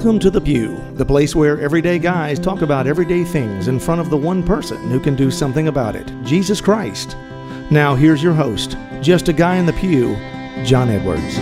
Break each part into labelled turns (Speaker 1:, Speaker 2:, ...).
Speaker 1: Welcome to The Pew, the place where everyday guys talk about everyday things in front of the one person who can do something about it Jesus Christ. Now, here's your host, just a guy in the pew, John Edwards.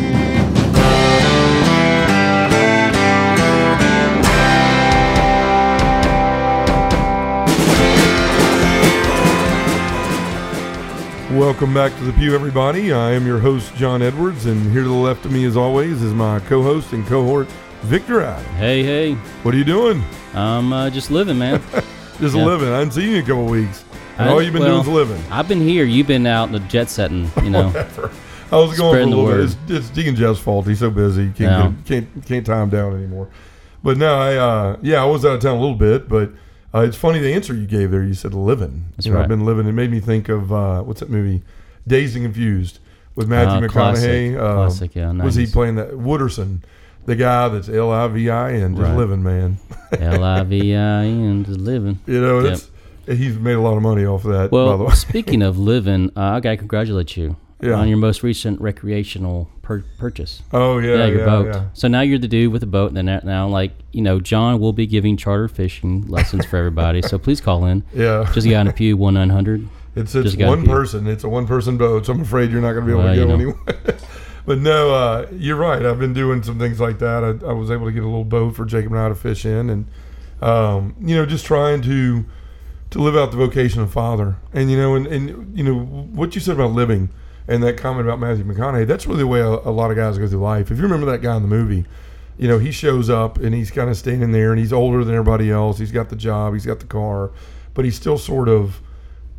Speaker 2: Welcome back to the Pew, everybody. I am your host, John Edwards, and here to the left of me, as always, is my co host and cohort, Victor Adam.
Speaker 3: Hey, hey.
Speaker 2: What are you doing?
Speaker 3: I'm uh, just living, man.
Speaker 2: Just
Speaker 3: Yeah.
Speaker 2: living. I hadn't seen you in a couple weeks. And
Speaker 3: I-
Speaker 2: all you've been
Speaker 3: well,
Speaker 2: doing is living.
Speaker 3: I've been here. You've been out in the jet setting, you know.
Speaker 2: Whatever. I was going for a little bit. It's, it's Deacon Jeff's fault. He's so busy. He can't,
Speaker 3: Yeah.
Speaker 2: get can't, can't tie him down anymore. But no, I, uh, yeah, I was out of town a little bit, but uh, it's funny the answer you gave there. You said living.
Speaker 3: That's
Speaker 2: You know, I've been living. It made me think of, uh, what's that movie? Dazed and Confused with Matthew
Speaker 3: Uh,
Speaker 2: McConaughey.
Speaker 3: classic.
Speaker 2: Um,
Speaker 3: Classic, yeah,
Speaker 2: Was he playing that Wooderson, the guy that's L I V I N, just
Speaker 3: Right.
Speaker 2: living, man?
Speaker 3: L I V I N, just living.
Speaker 2: You know,
Speaker 3: Yep.
Speaker 2: that's he's made a lot of money off of that. by the
Speaker 3: Well,
Speaker 2: way,
Speaker 3: speaking of living, uh, I got to congratulate you
Speaker 2: Yeah.
Speaker 3: on your most recent recreational pur- purchase.
Speaker 2: oh yeah,
Speaker 3: Yeah, your boat.
Speaker 2: yeah.
Speaker 3: So now you're the dude with the boat, and then now, like, you know, John will be giving charter fishing lessons for everybody. so please call in.
Speaker 2: Yeah,
Speaker 3: Just got in a pew, 1 900.
Speaker 2: it's it's
Speaker 3: just gotta
Speaker 2: one
Speaker 3: be-
Speaker 2: person. It's a one person boat, so I'm afraid you're not going to be able
Speaker 3: Well,
Speaker 2: to
Speaker 3: you
Speaker 2: go
Speaker 3: know.
Speaker 2: anywhere. but no, uh, you're right. I've been doing some things like that. I, I was able to get a little boat for Jacob and I to fish in, and um, you know, just trying to to live out the vocation of father. And you know, and, and you know what you said about living and that comment about Matthew McConaughey. That's really the way a, a lot of guys go through life. If you remember that guy in the movie, you know, he shows up and he's kind of standing there and he's older than everybody else. He's got the job, he's got the car, but he's still sort of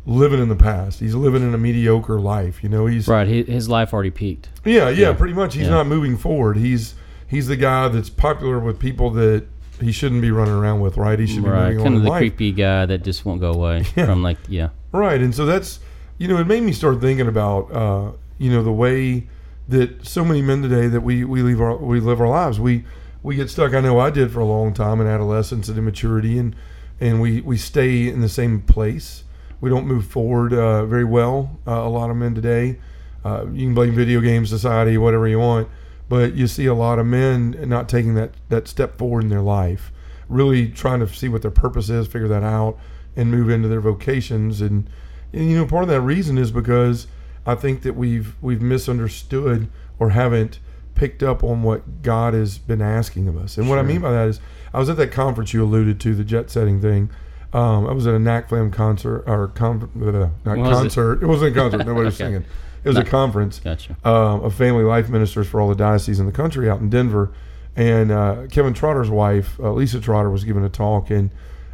Speaker 2: living in the past. He's living in a mediocre life. You know, he's
Speaker 3: Right. His, his life already peaked.
Speaker 2: yeah, yeah,
Speaker 3: Yeah.
Speaker 2: pretty much. He's
Speaker 3: Yeah.
Speaker 2: not moving forward. He's he's the guy that's popular with people that he shouldn't be running around with, right? He should be
Speaker 3: Right.
Speaker 2: moving on
Speaker 3: Kind of the
Speaker 2: life.
Speaker 3: creepy guy that just won't go away
Speaker 2: Yeah.
Speaker 3: from, like, yeah.
Speaker 2: Right, and so that's you know it made me start thinking about uh, you know the way that so many men today that we we live our we live our lives we we get stuck. I know I did for a long time in adolescence and immaturity, and and we we stay in the same place. We don't move forward uh, very well. Uh, a lot of men today. Uh, you can blame video game society, whatever you want, but you see a lot of men not taking that that step forward in their life, really trying to see what their purpose is, figure that out, and move into their vocations. And, and you know, part of that reason is because I think that we've we've misunderstood or haven't picked up on what God has been asking of us. And what I mean by that is, I was at that conference you alluded to, the jet setting thing. Um, I was at a NACFLAM concert or con- uh, not
Speaker 3: Was it?
Speaker 2: concert. It? wasn't a concert. Nobody was
Speaker 3: Okay.
Speaker 2: singing. It was a conference
Speaker 3: Gotcha.
Speaker 2: um, of family life ministers for all the dioceses in the country out in Denver. And uh, Kevin Trotter's wife, uh, Lisa Trotter, was giving a talk. And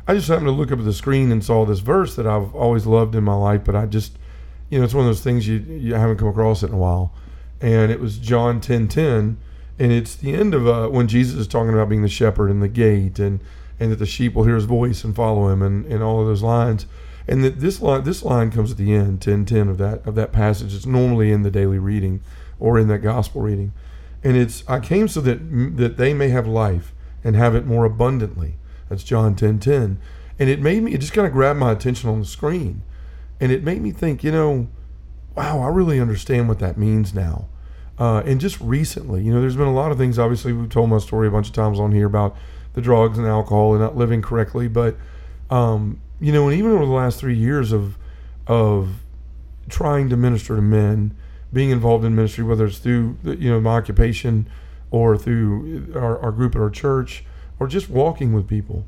Speaker 2: I just happened to look up at the screen and saw this verse that I've always loved in my life, but I just, you know, it's one of those things you, you haven't come across it in a while. And it was John 10 10. And it's the end of uh, when Jesus is talking about being the shepherd and the gate and, and that the sheep will hear his voice and follow him and, and all of those lines. And that this line this line comes at the end, 10 10 of that of that passage. It's normally in the daily reading or in that gospel reading. And it's I came so that that they may have life and have it more abundantly. That's John 10 10. And it made me it just kind of grabbed my attention on the screen. And it made me think, you know, wow, I really understand what that means now. Uh, and just recently, you know, there's been a lot of things. Obviously, we've told my story a bunch of times on here about the drugs and alcohol and not living correctly. But, um, you know, and even over the last three years of of trying to minister to men, being involved in ministry, whether it's through you know my occupation or through our, our group at our church, or just walking with people,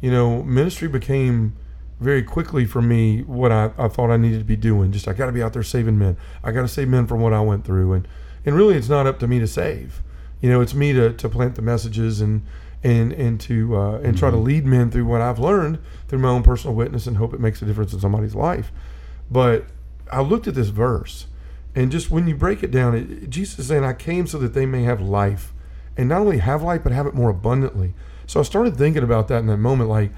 Speaker 2: you know, ministry became very quickly for me what I, I thought I needed to be doing. Just I got to be out there saving men. I got to save men from what I went through, and and really it's not up to me to save. You know, it's me to, to plant the messages and and and to uh, and try to lead men through what I've learned through my own personal witness and hope it makes a difference in somebody's life. But I looked at this verse, and just when you break it down, it, Jesus is saying, "I came so that they may have life, and not only have life, but have it more abundantly." So I started thinking about that in that moment, like,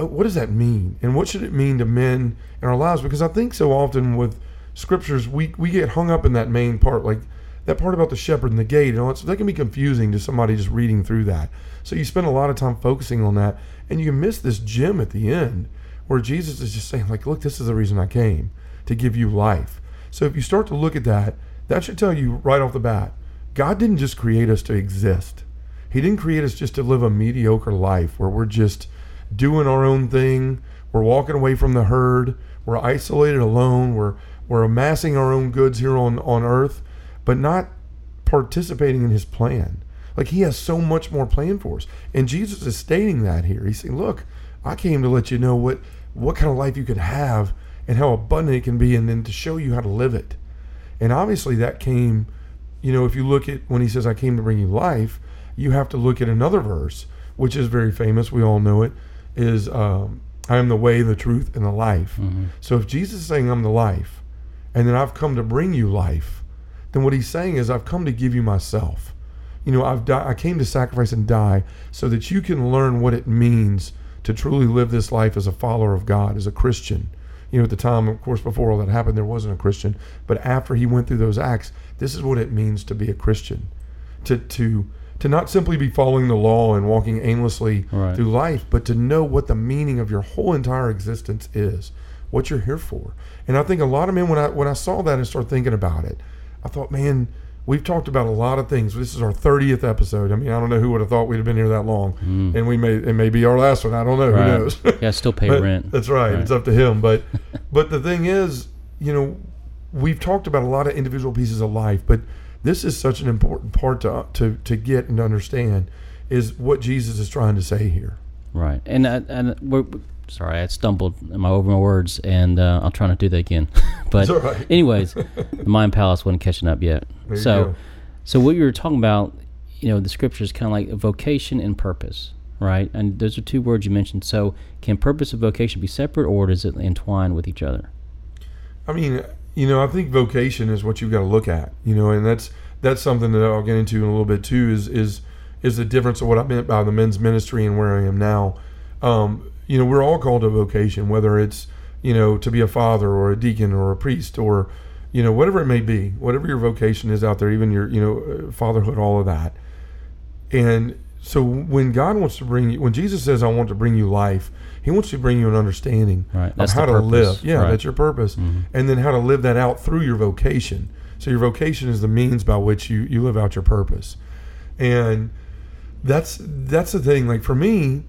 Speaker 2: uh, what does that mean, and what should it mean to men in our lives? Because I think so often with scriptures, we we get hung up in that main part, like that part about the shepherd and the gate, and all that. So that can be confusing to somebody just reading through that. So you spend a lot of time focusing on that, and you miss this gem at the end where Jesus is just saying, like, look, this is the reason I came to give you life. So if you start to look at that, that should tell you right off the bat, God didn't just create us to exist. He didn't create us just to live a mediocre life where we're just doing our own thing. We're walking away from the herd. We're isolated alone. We're we're amassing our own goods here on, on earth, but not participating in his plan. Like he has so much more planned for us. And Jesus is stating that here. He's saying, Look, I came to let you know what what kind of life you can have and how abundant it can be and then to show you how to live it. And obviously that came, you know, if you look at when he says, I came to bring you life, you have to look at another verse, which is very famous. We all know it, is um, I am the way, the truth, and the life.
Speaker 3: Mm-hmm.
Speaker 2: So if Jesus is saying I'm the life, and then I've come to bring you life, then what he's saying is I've come to give you myself. You know, I've di- I came to sacrifice and die so that you can learn what it means to truly live this life as a follower of God, as a Christian. You know, at the time, of course, before all that happened, there wasn't a Christian. But after he went through those acts, this is what it means to be a Christian. To to to not simply be following the law and walking aimlessly
Speaker 3: Right.
Speaker 2: through life, but to know what the meaning of your whole entire existence is, what you're here for. And I think a lot of men, when I when I saw that and started thinking about it, I thought, man, we've talked about a lot of things. This is our 30th episode. I mean, I don't know who would have thought we'd have been here that long, and we may it may be our last one. I don't know.
Speaker 3: Mm. Right.
Speaker 2: Who knows?
Speaker 3: Yeah, still pay rent.
Speaker 2: That's right.
Speaker 3: Right.
Speaker 2: It's up to him. But but the thing is, you know, we've talked about a lot of individual pieces of life, but this is such an important part to to to get and to understand is what Jesus is trying to say here.
Speaker 3: Right, and I, and we're, sorry, I stumbled in my over my words, and uh, I'll try not to do that again. but
Speaker 2: right.
Speaker 3: anyways, the mind palace wasn't catching up yet.
Speaker 2: There
Speaker 3: so, so what you were talking about, you know, the scripture is kind of like vocation and purpose, right? And those are two words you mentioned. So, can purpose and vocation be separate, or does it entwine with each other?
Speaker 2: I mean, you know, I think vocation is what you've got to look at, you know, and that's that's something that I'll get into in a little bit too. Is is is the difference of what I meant by the men's ministry and where I am now. Um, you know, we're all called to vocation, whether it's you know to be a father or a deacon or a priest or you know whatever it may be, whatever your vocation is out there, even your you know uh, fatherhood, all of that. And so when God wants to bring you, when Jesus says, "I want to bring you life," He wants to bring you an understanding
Speaker 3: Right,
Speaker 2: of how to live. Yeah,
Speaker 3: right.
Speaker 2: that's your purpose, and then how to live that out through your vocation. So your vocation is the means by which you you live out your purpose, and that's that's the thing. Like for me,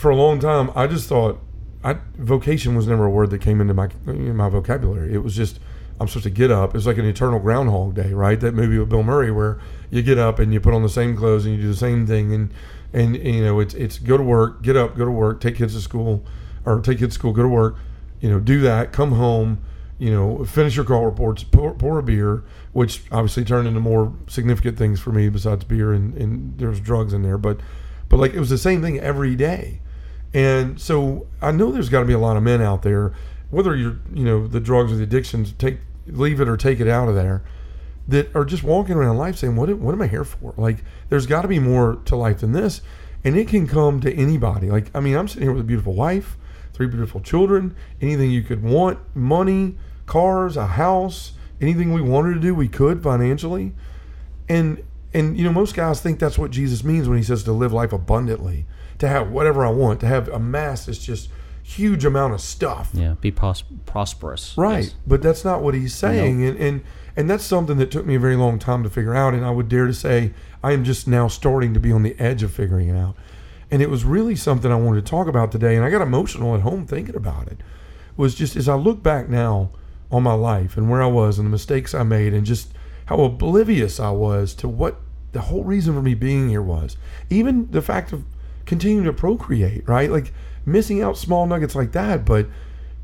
Speaker 2: for a long time, I just thought I, vocation was never a word that came into my in my vocabulary. It was just I'm supposed to get up. It's like an eternal Groundhog Day, right? That movie with Bill Murray where you get up and you put on the same clothes and you do the same thing and and, you know it's it's go to work, get up, go to work, take kids to school, or take kids to school, go to work, you know, do that, come home, you know, finish your call reports, pour, pour a beer, which obviously turned into more significant things for me besides beer and, and there's drugs in there, but but like it was the same thing every day. And so I know there's got to be a lot of men out there, whether you're, you know, the drugs or the addictions, take leave it or take it out of there, that are just walking around life saying, "What what am I here for?" Like there's got to be more to life than this, and it can come to anybody. Like I mean, I'm sitting here with a beautiful wife, three beautiful children, anything you could want, money, cars, a house, anything we wanted to do, we could financially, and and you know most guys think that's what Jesus means when he says to live life abundantly, to have whatever I want, to have a mass this just huge amount of stuff.
Speaker 3: Yeah, be pros- prosperous.
Speaker 2: Right,
Speaker 3: Yes.
Speaker 2: but that's not what he's saying, and, and and that's something that took me a very long time to figure out. And I would dare to say I am just now starting to be on the edge of figuring it out. And it was really something I wanted to talk about today, and I got emotional at home thinking about it. Was just as I look back now on my life and where I was and the mistakes I made, and just how oblivious I was to what the whole reason for me being here was. Even the fact of continuing to procreate, right? Like missing out small nuggets like that, but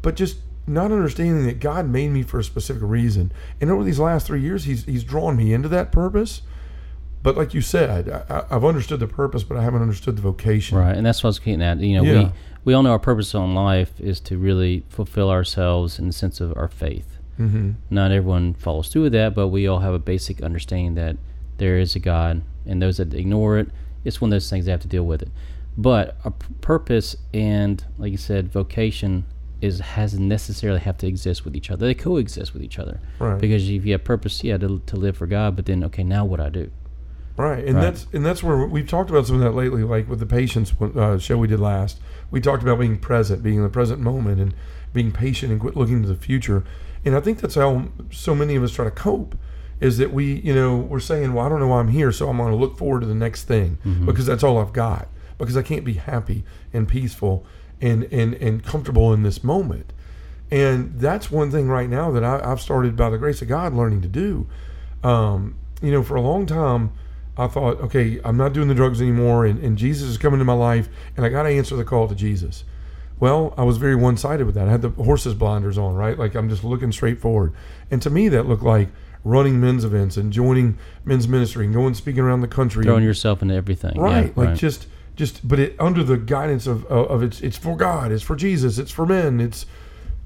Speaker 2: but just not understanding that God made me for a specific reason. And over these last three years, He's He's drawn me into that purpose. But like you said, I, I've understood the purpose, but I haven't understood the vocation.
Speaker 3: Right, and that's what I was getting at. You know,
Speaker 2: Yeah.
Speaker 3: we we all know our purpose in life is to really fulfill ourselves in the sense of our faith.
Speaker 2: Mm-hmm.
Speaker 3: Not everyone follows through with that, but we all have a basic understanding that there is a God, and those that ignore it, it's one of those things they have to deal with it. But a purpose and, like you said, vocation is has necessarily have to exist with each other. They coexist with each other.
Speaker 2: Right.
Speaker 3: Because if you have purpose, yeah, to, to live for God, but then okay, now what I do?
Speaker 2: Right, and
Speaker 3: Right.
Speaker 2: that's and that's where we've talked about some of that lately, like with the patience uh, show we did last. We talked about being present, being in the present moment, and being patient and quit looking to the future. And I think that's how so many of us try to cope. Is that we, you know, we're saying, well, I don't know why I'm here, so I'm going to look forward to the next thing
Speaker 3: Mm-hmm.
Speaker 2: because that's all I've got. Because I can't be happy and peaceful and and and comfortable in this moment. And that's one thing right now that I, I've started by the grace of God learning to do. Um, you know, for a long time, I thought, okay, I'm not doing the drugs anymore, and, and Jesus is coming to my life, and I got to answer the call to Jesus. Well, I was very one sided with that. I had the horse's blinders on, right? Like I'm just looking straight forward. And to me, that looked like running men's events and joining men's ministry and going speaking around the country.
Speaker 3: Throwing
Speaker 2: and-
Speaker 3: yourself into everything.
Speaker 2: right
Speaker 3: Yeah,
Speaker 2: like just just but it under the guidance of of of it's it's for god it's for jesus it's for men it's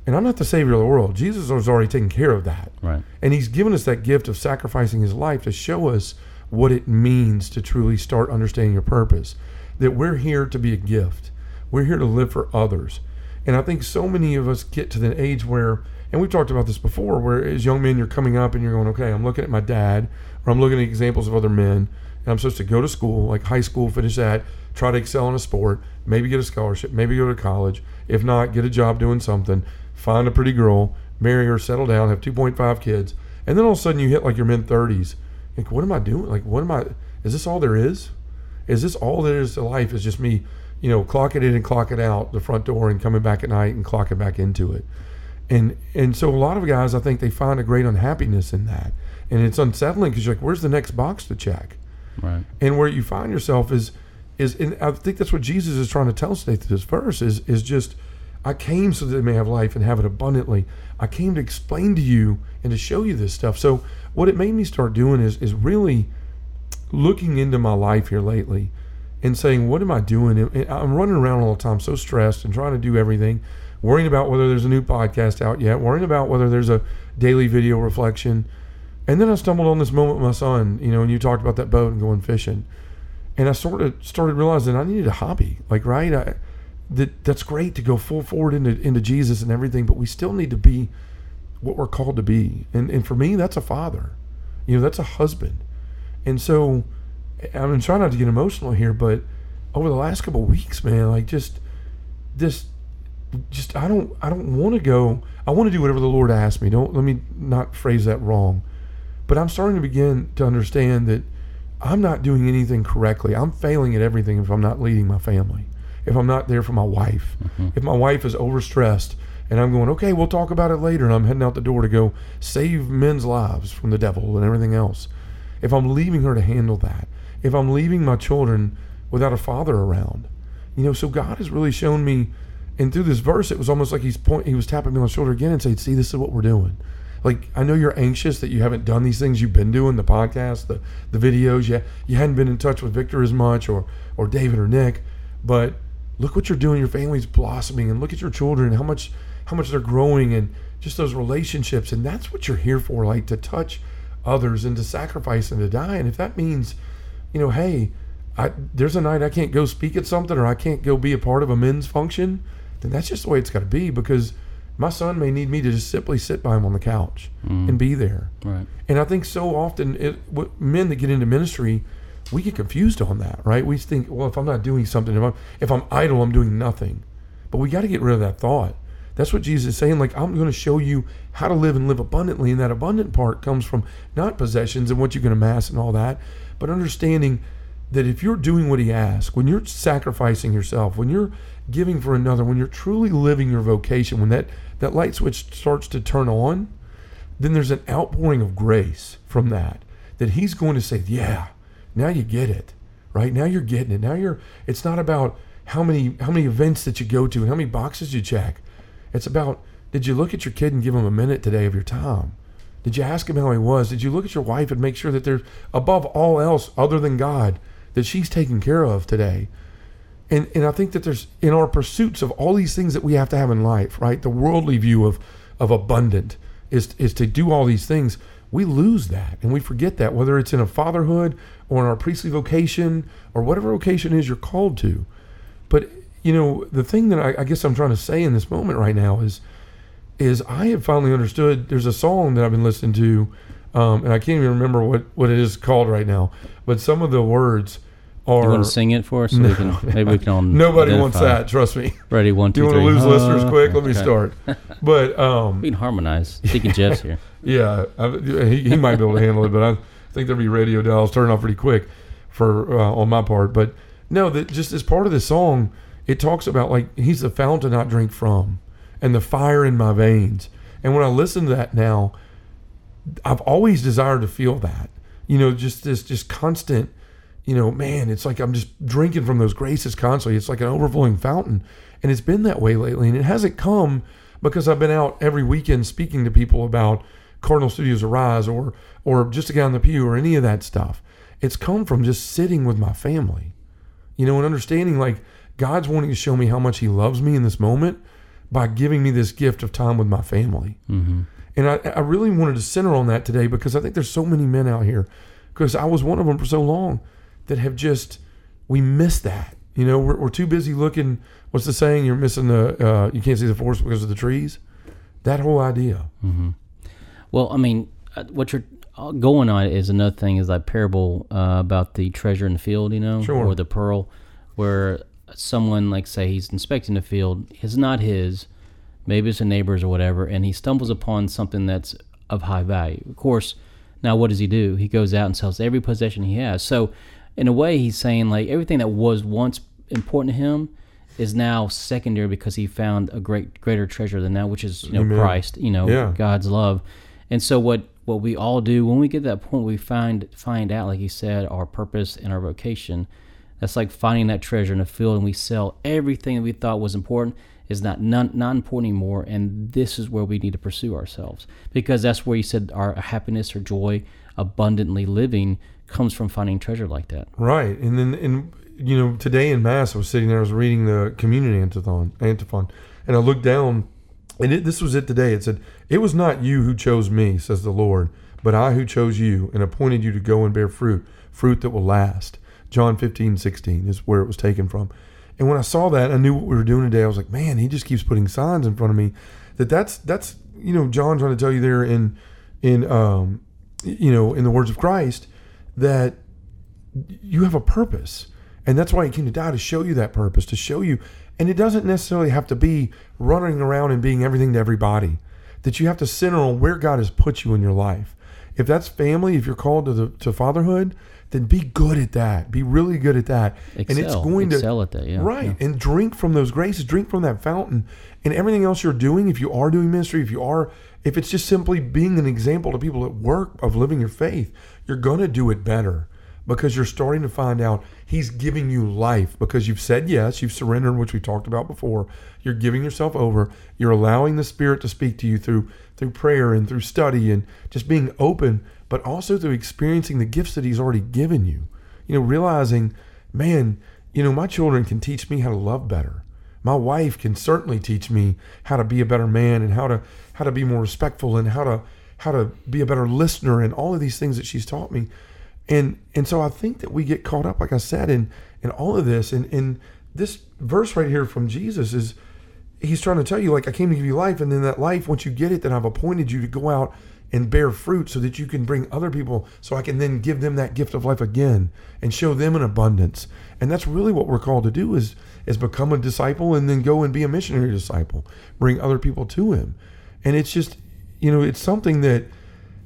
Speaker 2: and i'm not the savior of the world jesus has already taken care of that
Speaker 3: Right.
Speaker 2: and he's given us that gift of sacrificing his life to show us what it means to truly start understanding your purpose that we're here to be a gift we're here to live for others and i think so many of us get to the age where and we've talked about this before where as young men you're coming up and you're going okay i'm looking at my dad or i'm looking at examples of other men and i'm supposed to go to school like high school finish that try to excel in a sport maybe get a scholarship maybe go to college. If not get a job doing something find a pretty girl marry her settle down have 2.5 kids. And then all of a sudden you hit like your mid 30s like what am i doing? Like what am i is this all there is? Is this all there is to life? Is just me you know clocking in and clocking out the front door and coming back at night and clocking back into it and and so a lot of guys i think they find a great unhappiness in that and it's unsettling because you're like where's the next box to check
Speaker 3: Right.
Speaker 2: and where you find yourself is is and I think that's what Jesus is trying to tell us today through this verse is is just I came so that they may have life and have it abundantly. I came to explain to you and to show you this stuff. So what it made me start doing is is really looking into my life here lately and saying, what am I doing? And I'm running around all the time, so stressed and trying to do everything, worrying about whether there's a new podcast out yet, worrying about whether there's a daily video reflection. And then I stumbled on this moment with my son, you know, and you talked about that boat and going fishing. And I sort of started realizing I needed a hobby. Like, right? I, that that's great to go full forward into into Jesus and everything, but we still need to be what we're called to be. And and for me, that's a father. You know, that's a husband. And so I'm trying not to get emotional here, but over the last couple weeks, man, like just this just I don't I don't want to go I want to do whatever the Lord asks me. Don't let me not phrase that wrong. But I'm starting to begin to understand that I'm not doing anything correctly. I'm failing at everything if I'm not leading my family. If I'm not there for my wife. Mm-hmm. If my wife is overstressed and I'm going, okay, we'll talk about it later, and I'm heading out the door to go save men's lives from the devil and everything else. If I'm leaving her to handle that, if I'm leaving my children without a father around, you know, so God has really shown me, and through this verse, it was almost like he's point, he was tapping me on the shoulder again and saying, "See, this is what we're doing." Like I know you're anxious that you haven't done these things you've been doing, the podcast, the the videos. You you hadn't been in touch with Victor as much, or or David or Nick, but look what you're doing. Your family's blossoming, and look at your children, how much how much they're growing, and just those relationships. And that's what you're here for, like to touch others and to sacrifice and to die. And if that means, you know, hey, I, there's a night I can't go speak at something or I can't go be a part of a men's function, then that's just the way it's got to be because my son may need me to just simply sit by him on the couch mm. and be there.
Speaker 3: Right.
Speaker 2: And I think so often, it, men that get into ministry, we get confused on that, right? We think, well, if I'm not doing something, if I'm if I'm idle, I'm doing nothing. But we got to get rid of that thought. That's what Jesus is saying. Like, I'm going to show you how to live and live abundantly. And that abundant part comes from not possessions and what you can amass and all that, but understanding that if you're doing what he asks, when you're sacrificing yourself, when you're giving for another, when you're truly living your vocation, when that, that light switch starts to turn on, then there's an outpouring of grace from that. That he's going to say, Yeah, now you get it. Right? Now you're getting it. Now you're it's not about how many how many events that you go to and how many boxes you check. It's about did you look at your kid and give him a minute today of your time? Did you ask him how he was? Did you look at your wife and make sure that there's above all else other than God that she's taken care of today? And and I think that there's in our pursuits of all these things that we have to have in life, right? The worldly view of of abundant is is to do all these things. We lose that and we forget that whether it's in a fatherhood or in our priestly vocation or whatever vocation is you're called to. But you know, the thing that I, I guess I'm trying to say in this moment right now is is I have finally understood. There's a song that I've been listening to, um, and I can't even remember what what it is called right now. But some of the words are.
Speaker 3: You want to sing it for us so we can maybe we can all
Speaker 2: nobody wants that. Trust me.
Speaker 3: Ready, one, two,
Speaker 2: You want to
Speaker 3: three.
Speaker 2: lose listeners
Speaker 3: Uh,
Speaker 2: quick? Let me start. But um,
Speaker 3: We can harmonize. Deacon Jeff's here.
Speaker 2: Yeah, I, he, he might be able to handle it, but I think there'll be radio dials turning off pretty quick for uh, on my part. But no, that just as part of the song, it talks about like he's the fountain I drink from, and the fire in my veins. And when I listen to that now, I've always desired to feel that. You know, just this just constant. You know, man, it's like I'm just drinking from those graces constantly. It's like an overflowing fountain, and it's been that way lately. And it hasn't come because I've been out every weekend speaking to people about Cardinal Studios Arise or or just a guy on the pew or any of that stuff. It's come from just sitting with my family, you know, and understanding like God's wanting to show me how much He loves me in this moment by giving me this gift of time with my family.
Speaker 3: hmm
Speaker 2: And I, I really wanted to center on that today because I think there's so many men out here, because I was one of them for so long, that have just, we miss that. You know, we're, we're too busy looking, what's the saying? You're missing the, uh, you can't see the forest because of the trees. That whole idea.
Speaker 3: hmm Well, I mean, uh, what you're uh, going on is another thing is that parable uh, about the treasure in the field, you know,
Speaker 2: Sure.
Speaker 3: or the pearl, where someone like say he's inspecting the field, it's not his, maybe it's a neighbor's or whatever, and he stumbles upon something that's of high value. Of course, now what does he do? He goes out and sells every possession he has. So, in a way, he's saying like everything that was once important to him is now secondary because he found a great greater treasure than that, which is you know
Speaker 2: Amen.
Speaker 3: Christ, you know
Speaker 2: Yeah.
Speaker 3: God's love. And so what what we all do when we get to that point, we find find out, like you said, our purpose and our vocation. That's like finding that treasure in a field, and we sell everything that we thought was important is not not, not important anymore. And this is where we need to pursue ourselves because that's where you said our happiness or joy, abundantly living, comes from finding treasure like that.
Speaker 2: Right. And then, and you know, today in Mass, I was sitting there, I was reading the communion antiphon, antiphon and I looked down, and it, this was it today. It said, It was not you who chose me, says the Lord, but I who chose you and appointed you to go and bear fruit, fruit that will last. John 15, 16 is where it was taken from. And when I saw that, I knew what we were doing today. I was like, man, he just keeps putting signs in front of me that that's, that's, you know, John trying to tell you there in, in, um, you know, in the words of Christ that you have a purpose. And that's why he came to die to show you that purpose, to show you. And it doesn't necessarily have to be running around and being everything to everybody. That you have to center on where God has put you in your life. If that's family, if you're called to the to fatherhood, then be good at that. Be really good at that.
Speaker 3: Excel,
Speaker 2: and it's going
Speaker 3: excel
Speaker 2: to
Speaker 3: at that, yeah,
Speaker 2: right.
Speaker 3: yeah.
Speaker 2: And drink from those graces, drink from that fountain, and everything else you're doing. If you are doing ministry, if you are, if it's just simply being an example to people at work of living your faith, you're gonna do it better because you're starting to find out He's giving you life because you've said yes, you've surrendered, which we talked about before. You're giving yourself over. You're allowing the Spirit to speak to you through through prayer and through study and just being open, but also through experiencing the gifts that He's already given you. You know, realizing, man, you know, my children can teach me how to love better. My wife can certainly teach me how to be a better man and how to how to be more respectful and how to how to be a better listener and all of these things that she's taught me. And and so I think that we get caught up, like I said, in in all of this. And and this verse right here from Jesus is he's trying to tell you, like, I came to give you life, and then that life, once you get it, then I've appointed you to go out and bear fruit so that you can bring other people, so I can then give them that gift of life again and show them an abundance. And that's really what we're called to do is is become a disciple and then go and be a missionary disciple, bring other people to him. And it's just, you know, it's something that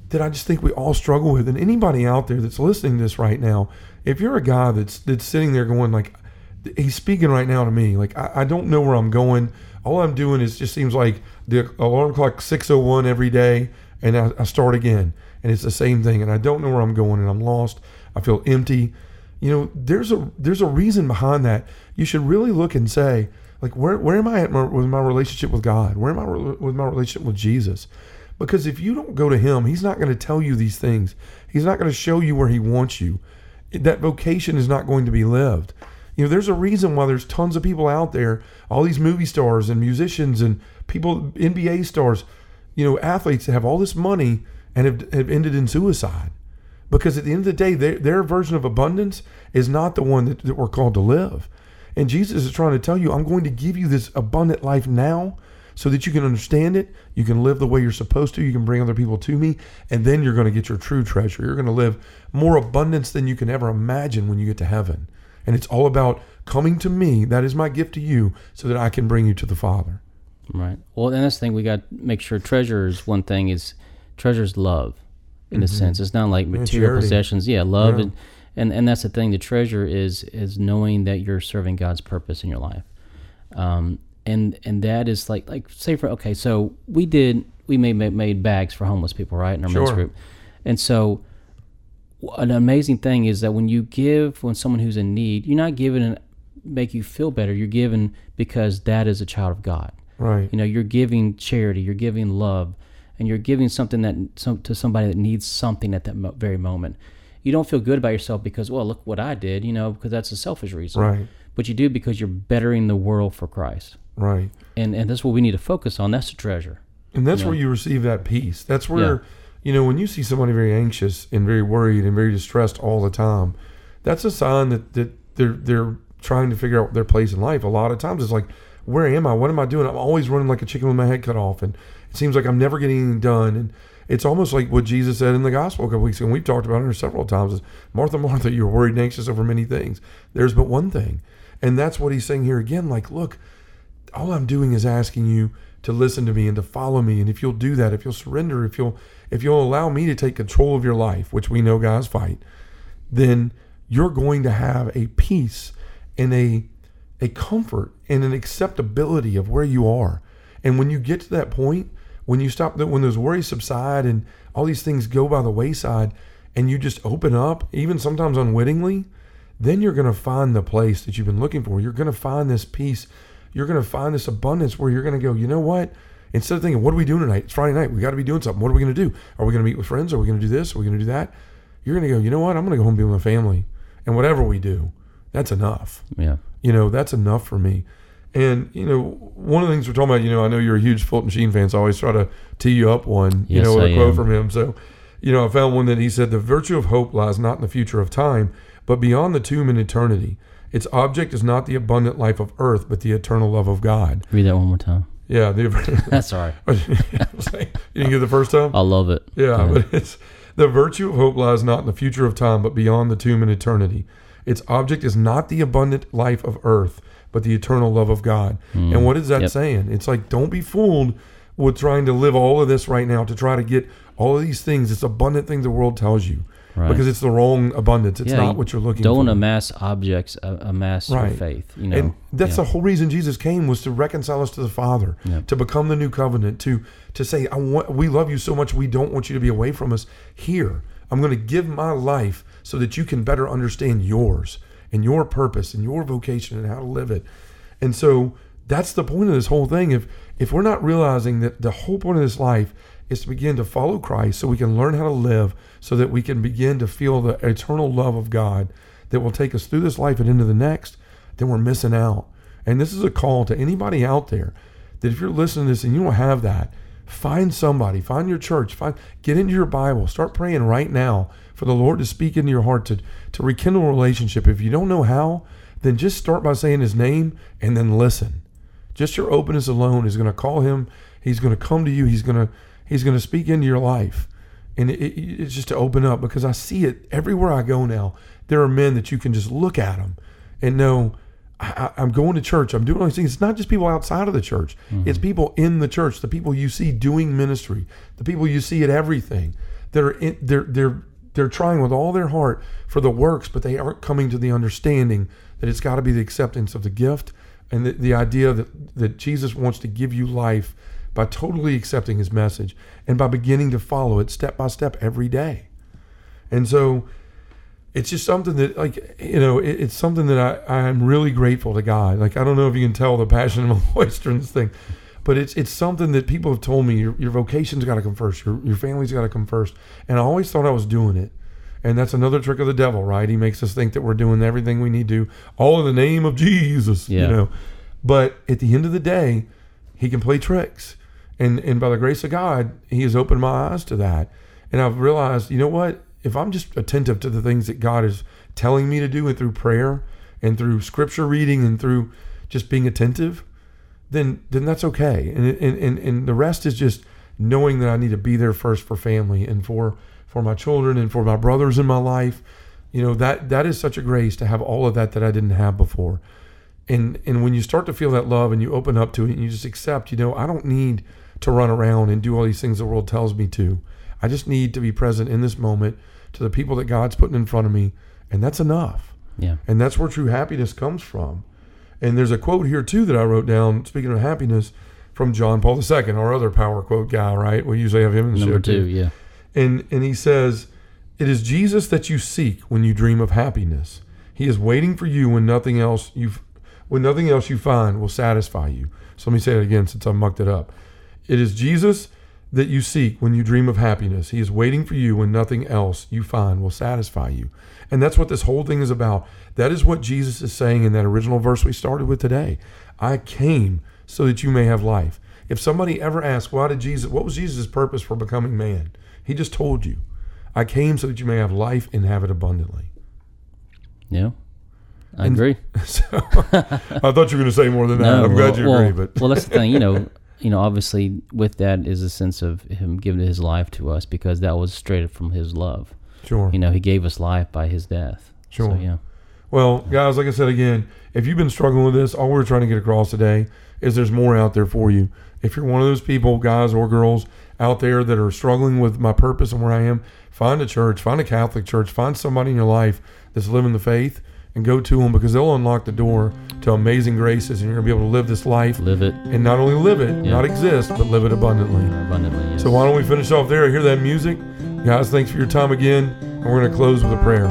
Speaker 2: that I just think we all struggle with. And anybody out there that's listening to this right now, if you're a guy that's that's sitting there going like, he's speaking right now to me, like I, I don't know where I'm going. All I'm doing is just seems like the alarm clock 6:01 every day, and I, I start again, and it's the same thing, and I don't know where I'm going, and I'm lost. I feel empty. You know, there's a there's a reason behind that. You should really look and say, like, where where am I at my, with my relationship with God? Where am I re- with my relationship with Jesus? Because if you don't go to Him, He's not going to tell you these things. He's not going to show you where He wants you. That vocation is not going to be lived. You know, there's a reason why there's tons of people out there, all these movie stars and musicians and people, NBA stars, you know, athletes have all this money and have, have ended in suicide. Because at the end of the day, their, their version of abundance is not the one that, that we're called to live. And Jesus is trying to tell you, I'm going to give you this abundant life now so that you can understand it. You can live the way you're supposed to. You can bring other people to me. And then you're going to get your true treasure. You're going to live more abundance than you can ever imagine when you get to heaven. And it's all about coming to me. That is my gift to you so that I can bring you to the Father.
Speaker 3: Right. Well, and that's the thing we got to make sure treasure is one thing is treasure's love in a sense. It's not like material possessions. Yeah, love
Speaker 2: Yeah.
Speaker 3: and, and and that's the thing. The treasure is is knowing that you're serving God's purpose in your life. Um, and and that is like like say for okay, so we did we made made, made bags for homeless people, right, in our men's group, and so an amazing thing is that when you give when someone who's in need, you're not giving and make you feel better. You're giving because that is a child of God.
Speaker 2: Right.
Speaker 3: You know, you're giving charity, you're giving love, and you're giving something that some, to somebody that needs something at that mo- very moment. You don't feel good about yourself because, well, look what I did, you know, because that's a selfish reason.
Speaker 2: Right.
Speaker 3: But you do because you're bettering the world for Christ.
Speaker 2: Right.
Speaker 3: And and that's what we need to focus on. That's the treasure.
Speaker 2: And that's
Speaker 3: Yeah.
Speaker 2: where you receive that peace. That's where,
Speaker 3: Yeah.
Speaker 2: you know, when you see somebody very anxious and very worried and very distressed all the time, that's a sign that, that they're they're trying to figure out their place in life. A lot of times it's like, where am I? What am I doing? I'm always running like a chicken with my head cut off, and it seems like I'm never getting anything done. And it's almost like what Jesus said in the gospel a couple weeks ago. And we've talked about it several times. Is Martha, Martha, you're worried and anxious over many things. There's but one thing, and that's what he's saying here again. Like, look, all I'm doing is asking you to listen to me and to follow me. And if you'll do that, if you'll surrender, if you'll if you'll allow me to take control of your life, which we know guys fight, then you're going to have a peace and a a comfort and an acceptability of where you are. And when you get to that point, when you stop when those worries subside and all these things go by the wayside and you just open up, even sometimes unwittingly, then you're going to find the place that you've been looking for. You're going to find this peace. You're going to find this abundance where you're going to go, you know what? Instead of thinking, what are we doing tonight? It's Friday night. We got to be doing something. What are we going to do? Are we going to meet with friends? Are we going to do this? Are we going to do that? You're going to go, you know what? I'm going to go home and be with my family. And whatever we do, that's enough.
Speaker 3: Yeah.
Speaker 2: You know, that's enough for me. And, you know, one of the things we're talking about, you know, I know you're a huge Fulton Sheen fan, so I always try to tee you up one, you
Speaker 3: Yes,
Speaker 2: know, with a
Speaker 3: I
Speaker 2: quote
Speaker 3: am.
Speaker 2: from him. So, you know, I found one that he said, The virtue of hope lies not in the future of time, but beyond the tomb in eternity. Its object is not the abundant life of earth, but the eternal love of God.
Speaker 3: Read that one more time.
Speaker 2: Yeah. The,
Speaker 3: That's all right.
Speaker 2: you didn't get the first time?
Speaker 3: I love it.
Speaker 2: Yeah, but it's the virtue of hope lies not in the future of time, but beyond the tomb in eternity. Its object is not the abundant life of earth, but the eternal love of God. And what is that
Speaker 3: Mm. Yep.
Speaker 2: saying? It's like don't be fooled with trying to live all of this right now to try to get all of these things, this abundant thing the world tells you,
Speaker 3: Right.
Speaker 2: because it's the wrong abundance. It's
Speaker 3: Yeah,
Speaker 2: not what you're looking for.
Speaker 3: Don't amass objects, uh, amass your
Speaker 2: Right.
Speaker 3: faith. You know,
Speaker 2: And that's
Speaker 3: Yeah.
Speaker 2: the whole reason Jesus came was to reconcile us to the Father, to become the new covenant, to to say, I want, we love you so much, we don't want you to be away from us. Here, I'm going to give my life so that you can better understand yours and your purpose and your vocation and how to live it. And so that's the point of this whole thing. If if we're not realizing that the whole point of this life is to begin to follow Christ so we can learn how to live so that we can begin to feel the eternal love of God that will take us through this life and into the next, then we're missing out. And this is a call to anybody out there that if you're listening to this and you don't have that, find somebody, find your church, find get into your Bible, start praying right now for the Lord to speak into your heart to to rekindle a relationship. If you don't know how, then just start by saying his name and then listen. Just your openness alone is going to call him. He's going to come to you. He's going to he's going to speak into your life, and it, it- it's just to open up because I see it everywhere I go now. There are men that you can just look at them and know I, I'm going to church. I'm doing all these things. It's not just people outside of the church. Mm-hmm. It's people in the church. The people you see doing ministry. The people you see at everything. That are in, they're they're they're trying with all their heart for the works, but they aren't coming to the understanding that it's got to be the acceptance of the gift and the, the idea that, that Jesus wants to give you life by totally accepting his message and by beginning to follow it step by step every day. And so it's just something that like you know it, it's something that I, I'm really grateful to God. Like I don't know if you can tell the passion in my voice during this thing, but it's it's something that people have told me your, your vocation's got to come first, your your family's got to come first, and I always thought I was doing it. And that's another trick of the devil, right? He makes us think that we're doing everything we need to, all in the name of Jesus, you know. But at the end of the day, he can play tricks. And and by the grace of God, he has opened my eyes to that. And I've realized, you know what? If I'm just attentive to the things that God is telling me to do and through prayer and through scripture reading and through just being attentive, then then that's okay. And and and, and the rest is just knowing that I need to be there first for family and for for my children and for my brothers in my life. You know, that that is such a grace to have all of that that I didn't have before. And and when you start to feel that love and you open up to it and you just accept, you know, I don't need to run around and do all these things the world tells me to. I just need to be present in this moment to the people that God's putting in front of me, and that's enough.
Speaker 3: Yeah.
Speaker 2: And that's where true happiness comes from. And there's a quote here too that I wrote down. Speaking of happiness, from John Paul II, our other power quote guy. Right? We usually have him in the
Speaker 3: Number
Speaker 2: show
Speaker 3: two,
Speaker 2: too.
Speaker 3: yeah.
Speaker 2: And and he says, "It is Jesus that you seek when you dream of happiness. He is waiting for you when nothing else you when nothing else you find will satisfy you." So let me say it again since I mucked it up. It is Jesus that you seek when you dream of happiness. He is waiting for you when nothing else you find will satisfy you. And that's what this whole thing is about. That is what Jesus is saying in that original verse we started with today. I came so that you may have life. If somebody ever asks, why did Jesus, what was Jesus' purpose for becoming man? He just told you, I came so that you may have life and have it abundantly.
Speaker 3: Yeah. I
Speaker 2: And-
Speaker 3: agree.
Speaker 2: So I thought you were going to say more than that.
Speaker 3: No,
Speaker 2: I'm
Speaker 3: well,
Speaker 2: glad you
Speaker 3: well,
Speaker 2: agree. But
Speaker 3: well, that's the thing. You know, you know, obviously, with that is a sense of him giving his life to us because that was straight from his love.
Speaker 2: sure.
Speaker 3: You know, he gave us life by his death.
Speaker 2: Sure.
Speaker 3: So, yeah.
Speaker 2: Well, guys, like I said again, if you've been struggling with this, all we're trying to get across today is there's more out there for you. If you're one of those people, guys or girls out there that are struggling with my purpose and where I am, find a church, find a Catholic church, find somebody in your life that's living the faith and go to them because they'll unlock the door to amazing graces and you're going to be able to live this life
Speaker 3: Live it
Speaker 2: and not only live it,
Speaker 3: Yeah.
Speaker 2: not exist, but live it abundantly.
Speaker 3: abundantly. Yes.
Speaker 2: So why don't we finish off there? Hear that music? Guys, thanks for your time again. And we're going to close with a prayer.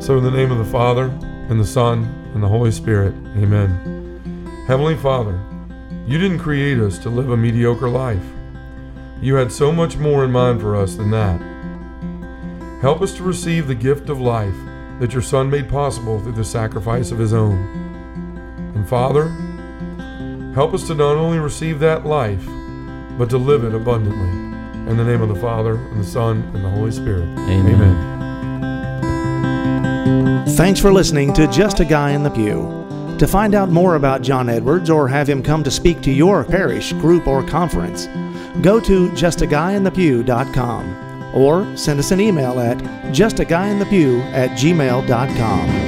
Speaker 2: So in the name of the Father, and the Son, and the Holy Spirit, amen. Heavenly Father, you didn't create us to live a mediocre life. You had so much more in mind for us than that. Help us to receive the gift of life that your Son made possible through the sacrifice of his own. And Father, help us to not only receive that life, but to live it abundantly. In the name of the Father, and the Son, and the Holy Spirit.
Speaker 3: Amen.
Speaker 2: Amen.
Speaker 1: Thanks for listening to Just a Guy in the Pew. To find out more about John Edwards or have him come to speak to your parish, group, or conference, go to justaguyinthepew.com or send us an email at justaguyinthepew at gmail.com.